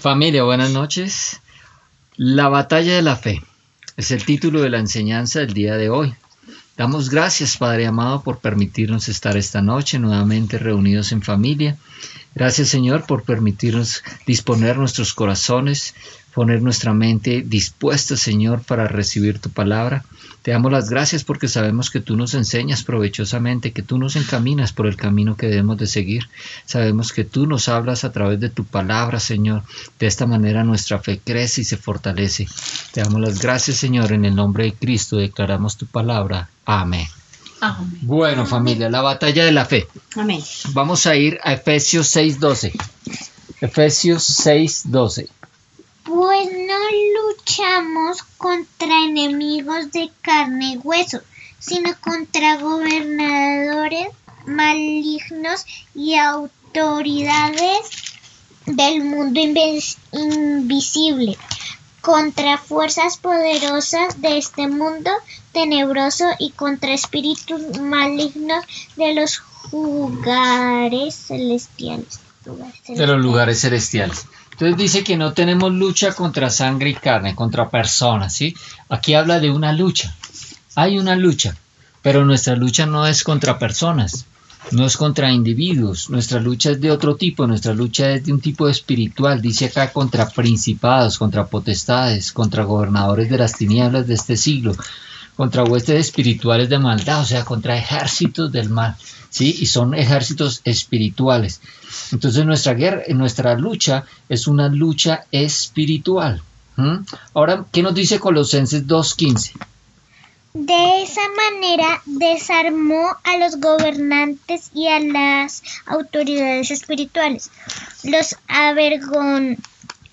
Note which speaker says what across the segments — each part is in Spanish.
Speaker 1: Familia, buenas noches. La batalla de la fe es el título de la enseñanza del día de hoy. Damos gracias, Padre amado, por permitirnos estar esta noche nuevamente reunidos en familia. Gracias, Señor, por permitirnos disponer nuestros corazones poner nuestra mente dispuesta, Señor, para recibir tu palabra. Te damos las gracias porque sabemos que tú nos enseñas provechosamente, que tú nos encaminas por el camino que debemos de seguir. Sabemos que tú nos hablas a través de tu palabra, Señor. De esta manera nuestra fe crece y se fortalece. Te damos las gracias, Señor, en el nombre de Cristo declaramos tu palabra. Amén. Amén. Bueno, familia, la batalla de la fe. Amén. Vamos a ir a Efesios 6:12. Efesios 6:12
Speaker 2: pues no luchamos contra enemigos de carne y hueso, sino contra gobernadores malignos y autoridades del mundo invisible, contra fuerzas poderosas de este mundo tenebroso y contra espíritus malignos de los lugares celestiales.
Speaker 1: De los lugares celestiales. Entonces dice que no tenemos lucha contra sangre y carne, contra personas, ¿sí? Aquí habla de una lucha. Hay una lucha, pero nuestra lucha no es contra personas, no es contra individuos, nuestra lucha es de otro tipo, nuestra lucha es de un tipo espiritual, dice acá contra principados, contra potestades, contra gobernadores de las tinieblas de este siglo, contra huestes espirituales de maldad, o sea, contra ejércitos del mal. ¿sí? Y son ejércitos espirituales. Entonces nuestra guerra, nuestra lucha es una lucha espiritual. Ahora, ¿qué nos dice Colosenses 2.15?
Speaker 2: De esa manera desarmó a los gobernantes y a las autoridades espirituales. Los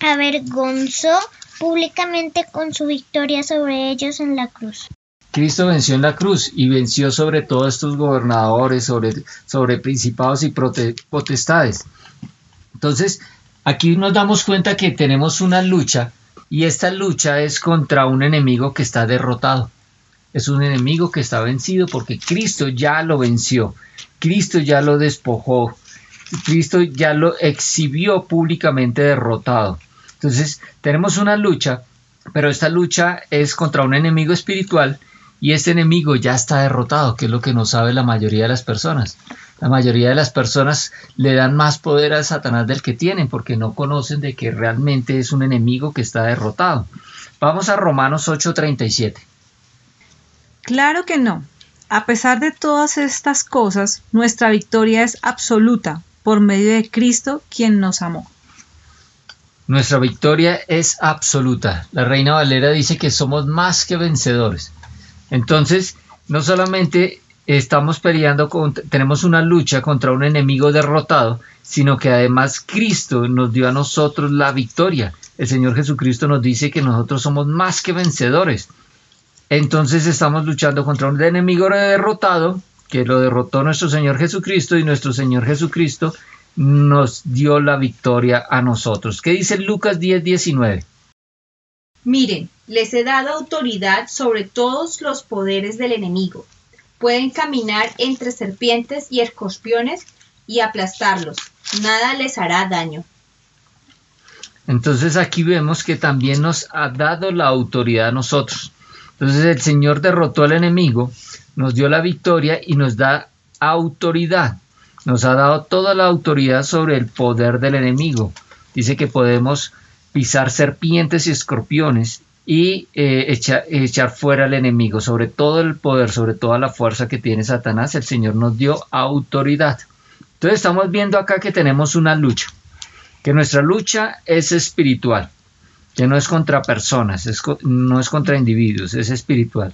Speaker 2: avergonzó públicamente con su victoria sobre ellos en la cruz.
Speaker 1: Cristo venció en la cruz y venció sobre todos estos gobernadores, sobre, sobre principados y potestades. Entonces, aquí nos damos cuenta que tenemos una lucha y esta lucha es contra un enemigo que está derrotado. Es un enemigo que está vencido porque Cristo ya lo venció. Cristo ya lo despojó. Cristo ya lo exhibió públicamente derrotado. Entonces, tenemos una lucha, pero esta lucha es contra un enemigo espiritual y este enemigo ya está derrotado, que es lo que no sabe la mayoría de las personas. La mayoría de las personas le dan más poder a Satanás del que tienen porque no conocen de que realmente es un enemigo que está derrotado. Vamos a Romanos 8:37.
Speaker 3: Claro que no. A pesar de todas estas cosas, nuestra victoria es absoluta por medio de Cristo quien nos amó.
Speaker 1: Nuestra victoria es absoluta. La Reina Valera dice que somos más que vencedores. Entonces, no solamente estamos peleando, tenemos una lucha contra un enemigo derrotado, sino que además Cristo nos dio a nosotros la victoria. El Señor Jesucristo nos dice que nosotros somos más que vencedores. Entonces estamos luchando contra un enemigo derrotado, que lo derrotó nuestro Señor Jesucristo y nuestro Señor Jesucristo nos dio la victoria a nosotros. ¿Qué dice Lucas 10, 19?
Speaker 4: Miren, les he dado autoridad sobre todos los poderes del enemigo. Pueden caminar entre serpientes y escorpiones y aplastarlos. Nada les hará daño.
Speaker 1: Entonces aquí vemos que también nos ha dado la autoridad a nosotros. Entonces el Señor derrotó al enemigo, nos dio la victoria y nos da autoridad. Nos ha dado toda la autoridad sobre el poder del enemigo. Dice que podemos pisar serpientes y escorpiones y eh, echar fuera al enemigo, sobre todo el poder, sobre toda la fuerza que tiene Satanás, el Señor nos dio autoridad. Entonces estamos viendo acá que tenemos una lucha, que nuestra lucha es espiritual, que no es contra personas, no es contra individuos, es espiritual,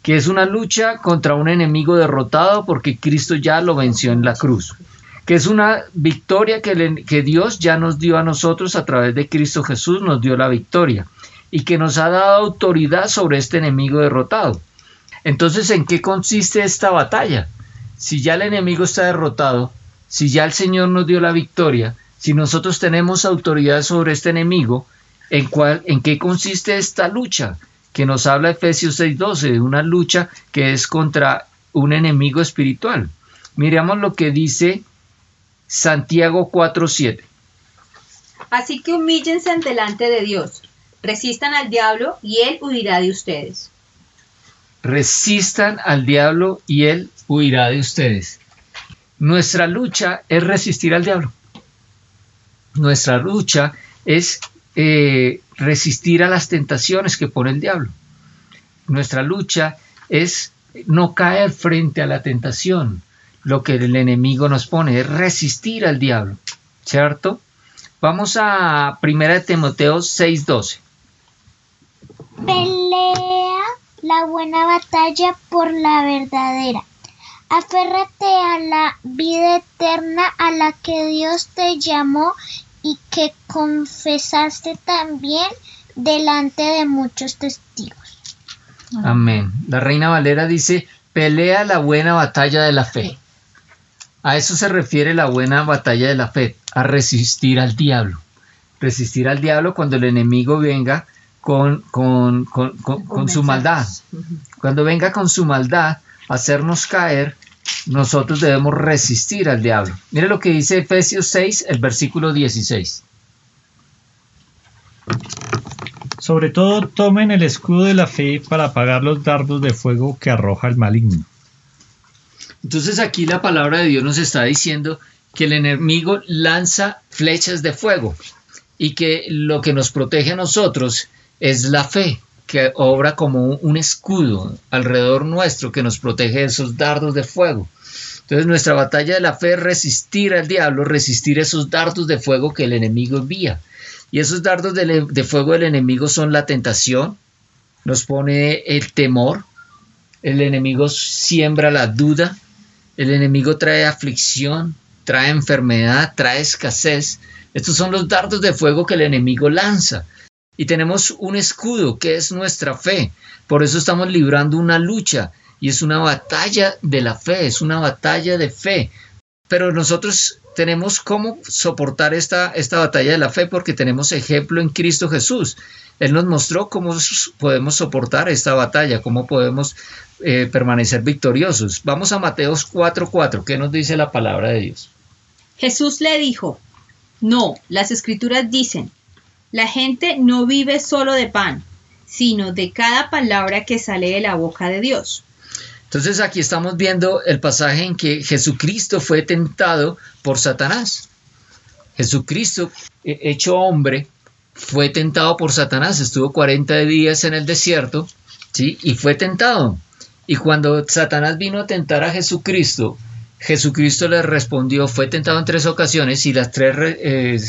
Speaker 1: que es una lucha contra un enemigo derrotado porque Cristo ya lo venció en la cruz que es una victoria que, que Dios ya nos dio a nosotros a través de Cristo Jesús, nos dio la victoria y que nos ha dado autoridad sobre este enemigo derrotado. Entonces, ¿en qué consiste esta batalla? Si ya el enemigo está derrotado, si ya el Señor nos dio la victoria, si nosotros tenemos autoridad sobre este enemigo, ¿en, cuál, en qué consiste esta lucha? Que nos habla Efesios 6:12, de una lucha que es contra un enemigo espiritual. Miremos lo que dice Santiago 4.7.
Speaker 4: Así que humíllense delante de Dios, resistan al diablo y él huirá de ustedes.
Speaker 1: Resistan al diablo y él huirá de ustedes. Nuestra lucha es resistir al diablo. Nuestra lucha es eh, resistir a las tentaciones que pone el diablo. Nuestra lucha es no caer frente a la tentación. Lo que el enemigo nos pone es resistir al diablo, ¿cierto? Vamos a 1 Timoteo 6:12.
Speaker 2: Pelea la buena batalla por la verdadera. Aférrate a la vida eterna a la que Dios te llamó y que confesaste también delante de muchos testigos.
Speaker 1: Amén. La Reina Valera dice, pelea la buena batalla de la fe. A eso se refiere la buena batalla de la fe, a resistir al diablo. Resistir al diablo cuando el enemigo venga con, con, con su maldad. Cuando venga con su maldad a hacernos caer, nosotros debemos resistir al diablo. Mire lo que dice Efesios 6, el versículo 16.
Speaker 5: Sobre todo tomen el escudo de la fe para apagar los dardos de fuego que arroja el maligno.
Speaker 1: Entonces aquí la palabra de Dios nos está diciendo que el enemigo lanza flechas de fuego y que lo que nos protege a nosotros es la fe, que obra como un escudo alrededor nuestro que nos protege de esos dardos de fuego. Entonces nuestra batalla de la fe es resistir al diablo, resistir esos dardos de fuego que el enemigo envía. Y esos dardos de, fuego del enemigo son la tentación, nos pone el temor, el enemigo siembra la duda, el enemigo trae aflicción, trae enfermedad, trae escasez. Estos son los dardos de fuego que el enemigo lanza. Y tenemos un escudo que es nuestra fe. Por eso estamos librando una lucha y es una batalla de la fe, es una batalla de fe. Pero nosotros tenemos cómo soportar esta, esta batalla de la fe porque tenemos ejemplo en Cristo Jesús. Él nos mostró cómo podemos soportar esta batalla, cómo podemos eh, permanecer victoriosos. Vamos a Mateos 4:4. ¿Qué nos dice la palabra de Dios?
Speaker 4: Jesús le dijo, no, las escrituras dicen, la gente no vive solo de pan, sino de cada palabra que sale de la boca de Dios.
Speaker 1: Entonces aquí estamos viendo el pasaje en que Jesucristo fue tentado por Satanás. Jesucristo, hecho hombre, fue tentado por Satanás, estuvo 40 días en el desierto, ¿sí? Y fue tentado. Y cuando Satanás vino a tentar a Jesucristo, Jesucristo le respondió, fue tentado en tres ocasiones y las tres, eh,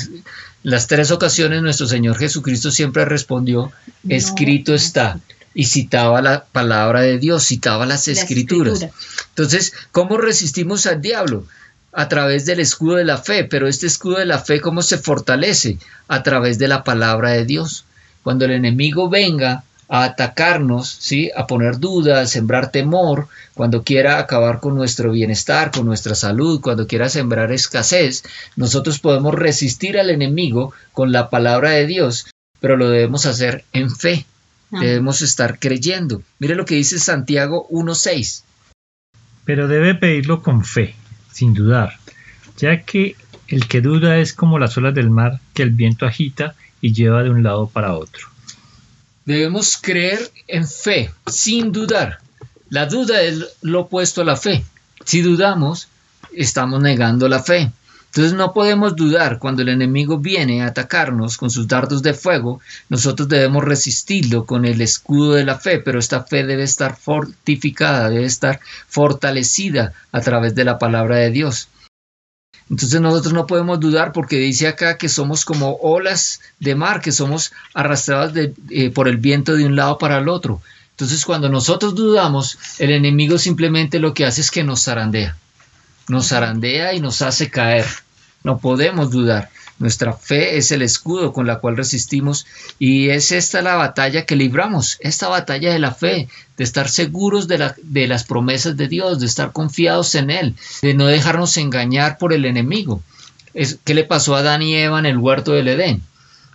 Speaker 1: las tres ocasiones nuestro Señor Jesucristo siempre respondió, escrito está. Y citaba la palabra de Dios, citaba las escrituras. Entonces, ¿cómo resistimos al diablo? A través del escudo de la fe, pero este escudo de la fe, ¿cómo se fortalece? A través de la palabra de Dios. Cuando el enemigo venga a atacarnos, ¿sí? a poner dudas, a sembrar temor, cuando quiera acabar con nuestro bienestar, con nuestra salud, cuando quiera sembrar escasez, nosotros podemos resistir al enemigo con la palabra de Dios, pero lo debemos hacer en fe. Ah. Debemos estar creyendo. Mire lo que dice Santiago 1.6.
Speaker 5: Pero debe pedirlo con fe, sin dudar, ya que el que duda es como las olas del mar que el viento agita y lleva de un lado para otro.
Speaker 1: Debemos creer en fe, sin dudar. La duda es lo opuesto a la fe. Si dudamos, estamos negando la fe. Entonces no podemos dudar cuando el enemigo viene a atacarnos con sus dardos de fuego, nosotros debemos resistirlo con el escudo de la fe, pero esta fe debe estar fortificada, debe estar fortalecida a través de la palabra de Dios. Entonces nosotros no podemos dudar porque dice acá que somos como olas de mar, que somos arrastrados eh, por el viento de un lado para el otro. Entonces cuando nosotros dudamos, el enemigo simplemente lo que hace es que nos zarandea. Nos zarandea y nos hace caer. No podemos dudar. Nuestra fe es el escudo con la cual resistimos y es esta la batalla que libramos, esta batalla de la fe, de estar seguros de, la, de las promesas de Dios, de estar confiados en Él, de no dejarnos engañar por el enemigo. ¿Qué le pasó a Adán y Eva en el huerto del Edén?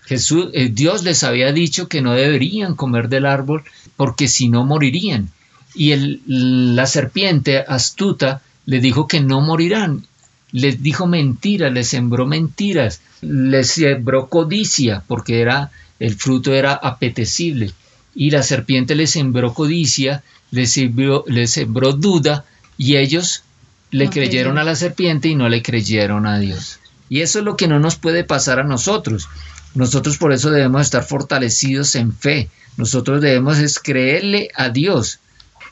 Speaker 1: Jesús, eh, Dios les había dicho que no deberían comer del árbol porque si no morirían. Y el, la serpiente astuta le dijo que no morirán les dijo mentiras, les sembró mentiras, les sembró codicia, porque era, el fruto era apetecible. Y la serpiente les sembró codicia, les sembró, les sembró duda, y ellos le
Speaker 3: No
Speaker 1: creyeron
Speaker 3: creyeron.
Speaker 1: a la serpiente y no le creyeron a Dios. Y eso es lo que no nos puede pasar a nosotros. Nosotros por eso debemos estar fortalecidos en fe. Nosotros debemos es creerle a Dios,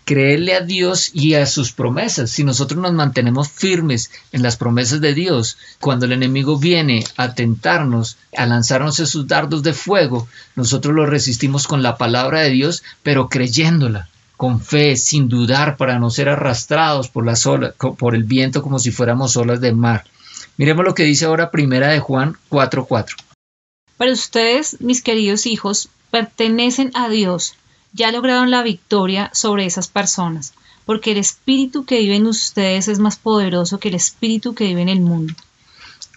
Speaker 1: creerle a Dios y a sus promesas. Si nosotros nos mantenemos firmes en las promesas de Dios, cuando el enemigo viene a tentarnos, a lanzarnos esos dardos de fuego, nosotros lo resistimos con la palabra de Dios, pero creyéndola, con fe, sin dudar, para no ser arrastrados por, las olas, por el viento como si fuéramos olas del mar. Miremos lo que dice ahora Primera de Juan 4:4.
Speaker 3: Pero ustedes, mis queridos hijos, pertenecen a Dios. Ya lograron la victoria sobre esas personas, porque el espíritu que vive en ustedes es más poderoso que el espíritu que vive en el mundo.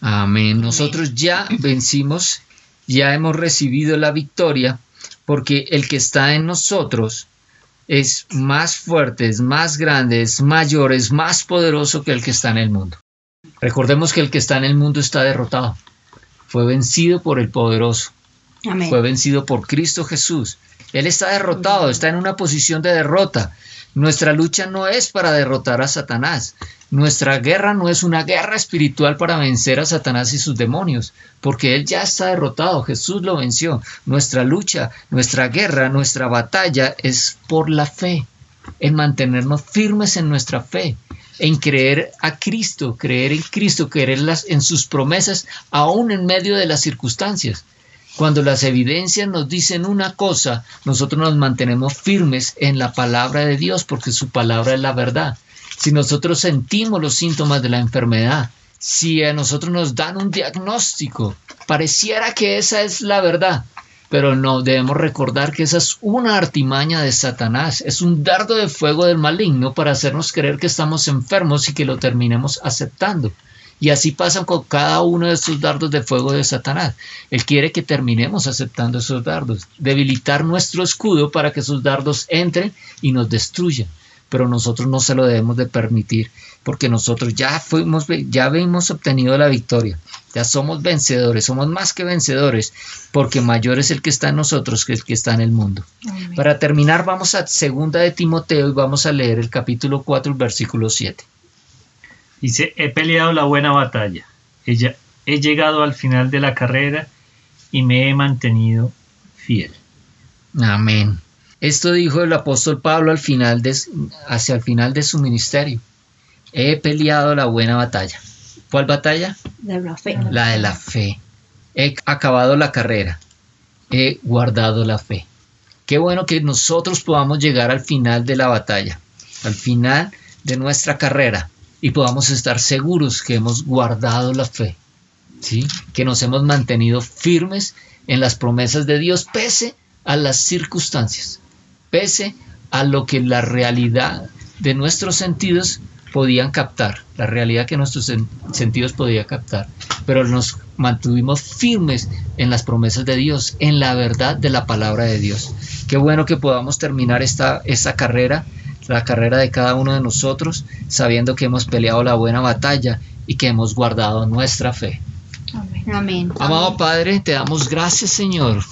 Speaker 1: Amén. Nosotros ya vencimos, ya hemos recibido la victoria, porque el que está en nosotros es más fuerte, es más grande, es mayor, es más poderoso que el que está en el mundo. Recordemos que el que está en el mundo está derrotado. Fue vencido por el poderoso.
Speaker 4: Amén.
Speaker 1: Fue vencido por Cristo Jesús. Él está derrotado, está en una posición de derrota. Nuestra lucha no es para derrotar a Satanás. Nuestra guerra no es una guerra espiritual para vencer a Satanás y sus demonios, porque Él ya está derrotado, Jesús lo venció. Nuestra lucha, nuestra guerra, nuestra batalla es por la fe, en mantenernos firmes en nuestra fe, en creer a Cristo, creer en Cristo, creer en, las, en sus promesas, aún en medio de las circunstancias. Cuando las evidencias nos dicen una cosa, nosotros nos mantenemos firmes en la palabra de Dios porque su palabra es la verdad. Si nosotros sentimos los síntomas de la enfermedad, si a nosotros nos dan un diagnóstico, pareciera que esa es la verdad, pero no debemos recordar que esa es una artimaña de Satanás, es un dardo de fuego del maligno para hacernos creer que estamos enfermos y que lo terminemos aceptando. Y así pasa con cada uno de estos dardos de fuego de Satanás. Él quiere que terminemos aceptando esos dardos, debilitar nuestro escudo para que esos dardos entren y nos destruyan. Pero nosotros no se lo debemos de permitir, porque nosotros ya fuimos, ya hemos obtenido la victoria, ya somos vencedores, somos más que vencedores, porque mayor es el que está en nosotros que el que está en el mundo.
Speaker 3: Amén.
Speaker 1: Para terminar, vamos a segunda de Timoteo y vamos a leer el capítulo 4, el versículo 7.
Speaker 5: Dice, he peleado la buena batalla, he, llegado al final de la carrera y me he mantenido fiel.
Speaker 1: Amén. Esto dijo el apóstol Pablo al final de, hacia el final de su ministerio. He peleado la buena batalla. ¿Cuál batalla?
Speaker 4: De la fe.
Speaker 1: La de la fe. He acabado la carrera. He guardado la fe. Qué bueno que nosotros podamos llegar al final de la batalla, al final de nuestra carrera y podamos estar seguros que hemos guardado la fe. ¿sí? Que nos hemos mantenido firmes en las promesas de Dios pese a las circunstancias, pese a lo que la realidad de nuestros sentidos podían captar, la realidad que nuestros sen- sentidos podían captar, pero nos mantuvimos firmes en las promesas de Dios, en la verdad de la palabra de Dios. Qué bueno que podamos terminar esta, esta carrera, la carrera de cada uno de nosotros, sabiendo que hemos peleado la buena batalla y que hemos guardado nuestra fe.
Speaker 3: Amén.
Speaker 4: Amén.
Speaker 1: Amado Padre, te damos gracias, Señor,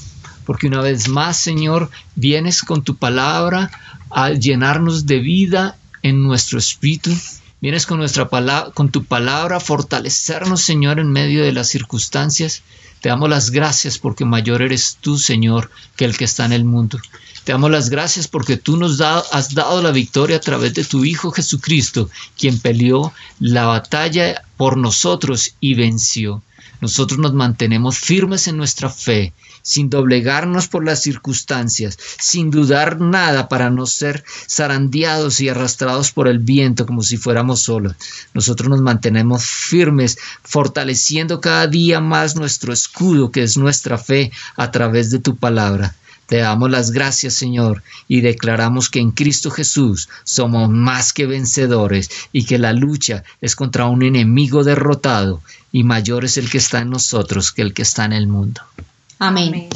Speaker 1: porque una vez más, Señor, vienes con tu palabra a llenarnos de vida en nuestro espíritu. Vienes con nuestra palabra, con tu palabra a fortalecernos, Señor, en medio de las circunstancias. Te damos las gracias porque mayor eres tú, Señor, que el que está en el mundo. Te damos las gracias porque tú nos has dado la victoria a través de tu Hijo Jesucristo, quien peleó la batalla por nosotros y venció. Nosotros nos mantenemos firmes en nuestra fe, sin doblegarnos por las circunstancias, sin dudar nada para no ser zarandeados y arrastrados por el viento como si fuéramos solos. Nosotros nos mantenemos firmes, fortaleciendo cada día más nuestro escudo, que es nuestra fe, a través de tu palabra. Te damos las gracias, Señor, y declaramos que en Cristo Jesús somos más que vencedores y que la lucha es contra un enemigo derrotado y mayor es el que está en nosotros que el que está en el mundo.
Speaker 4: Amén.
Speaker 3: Amén.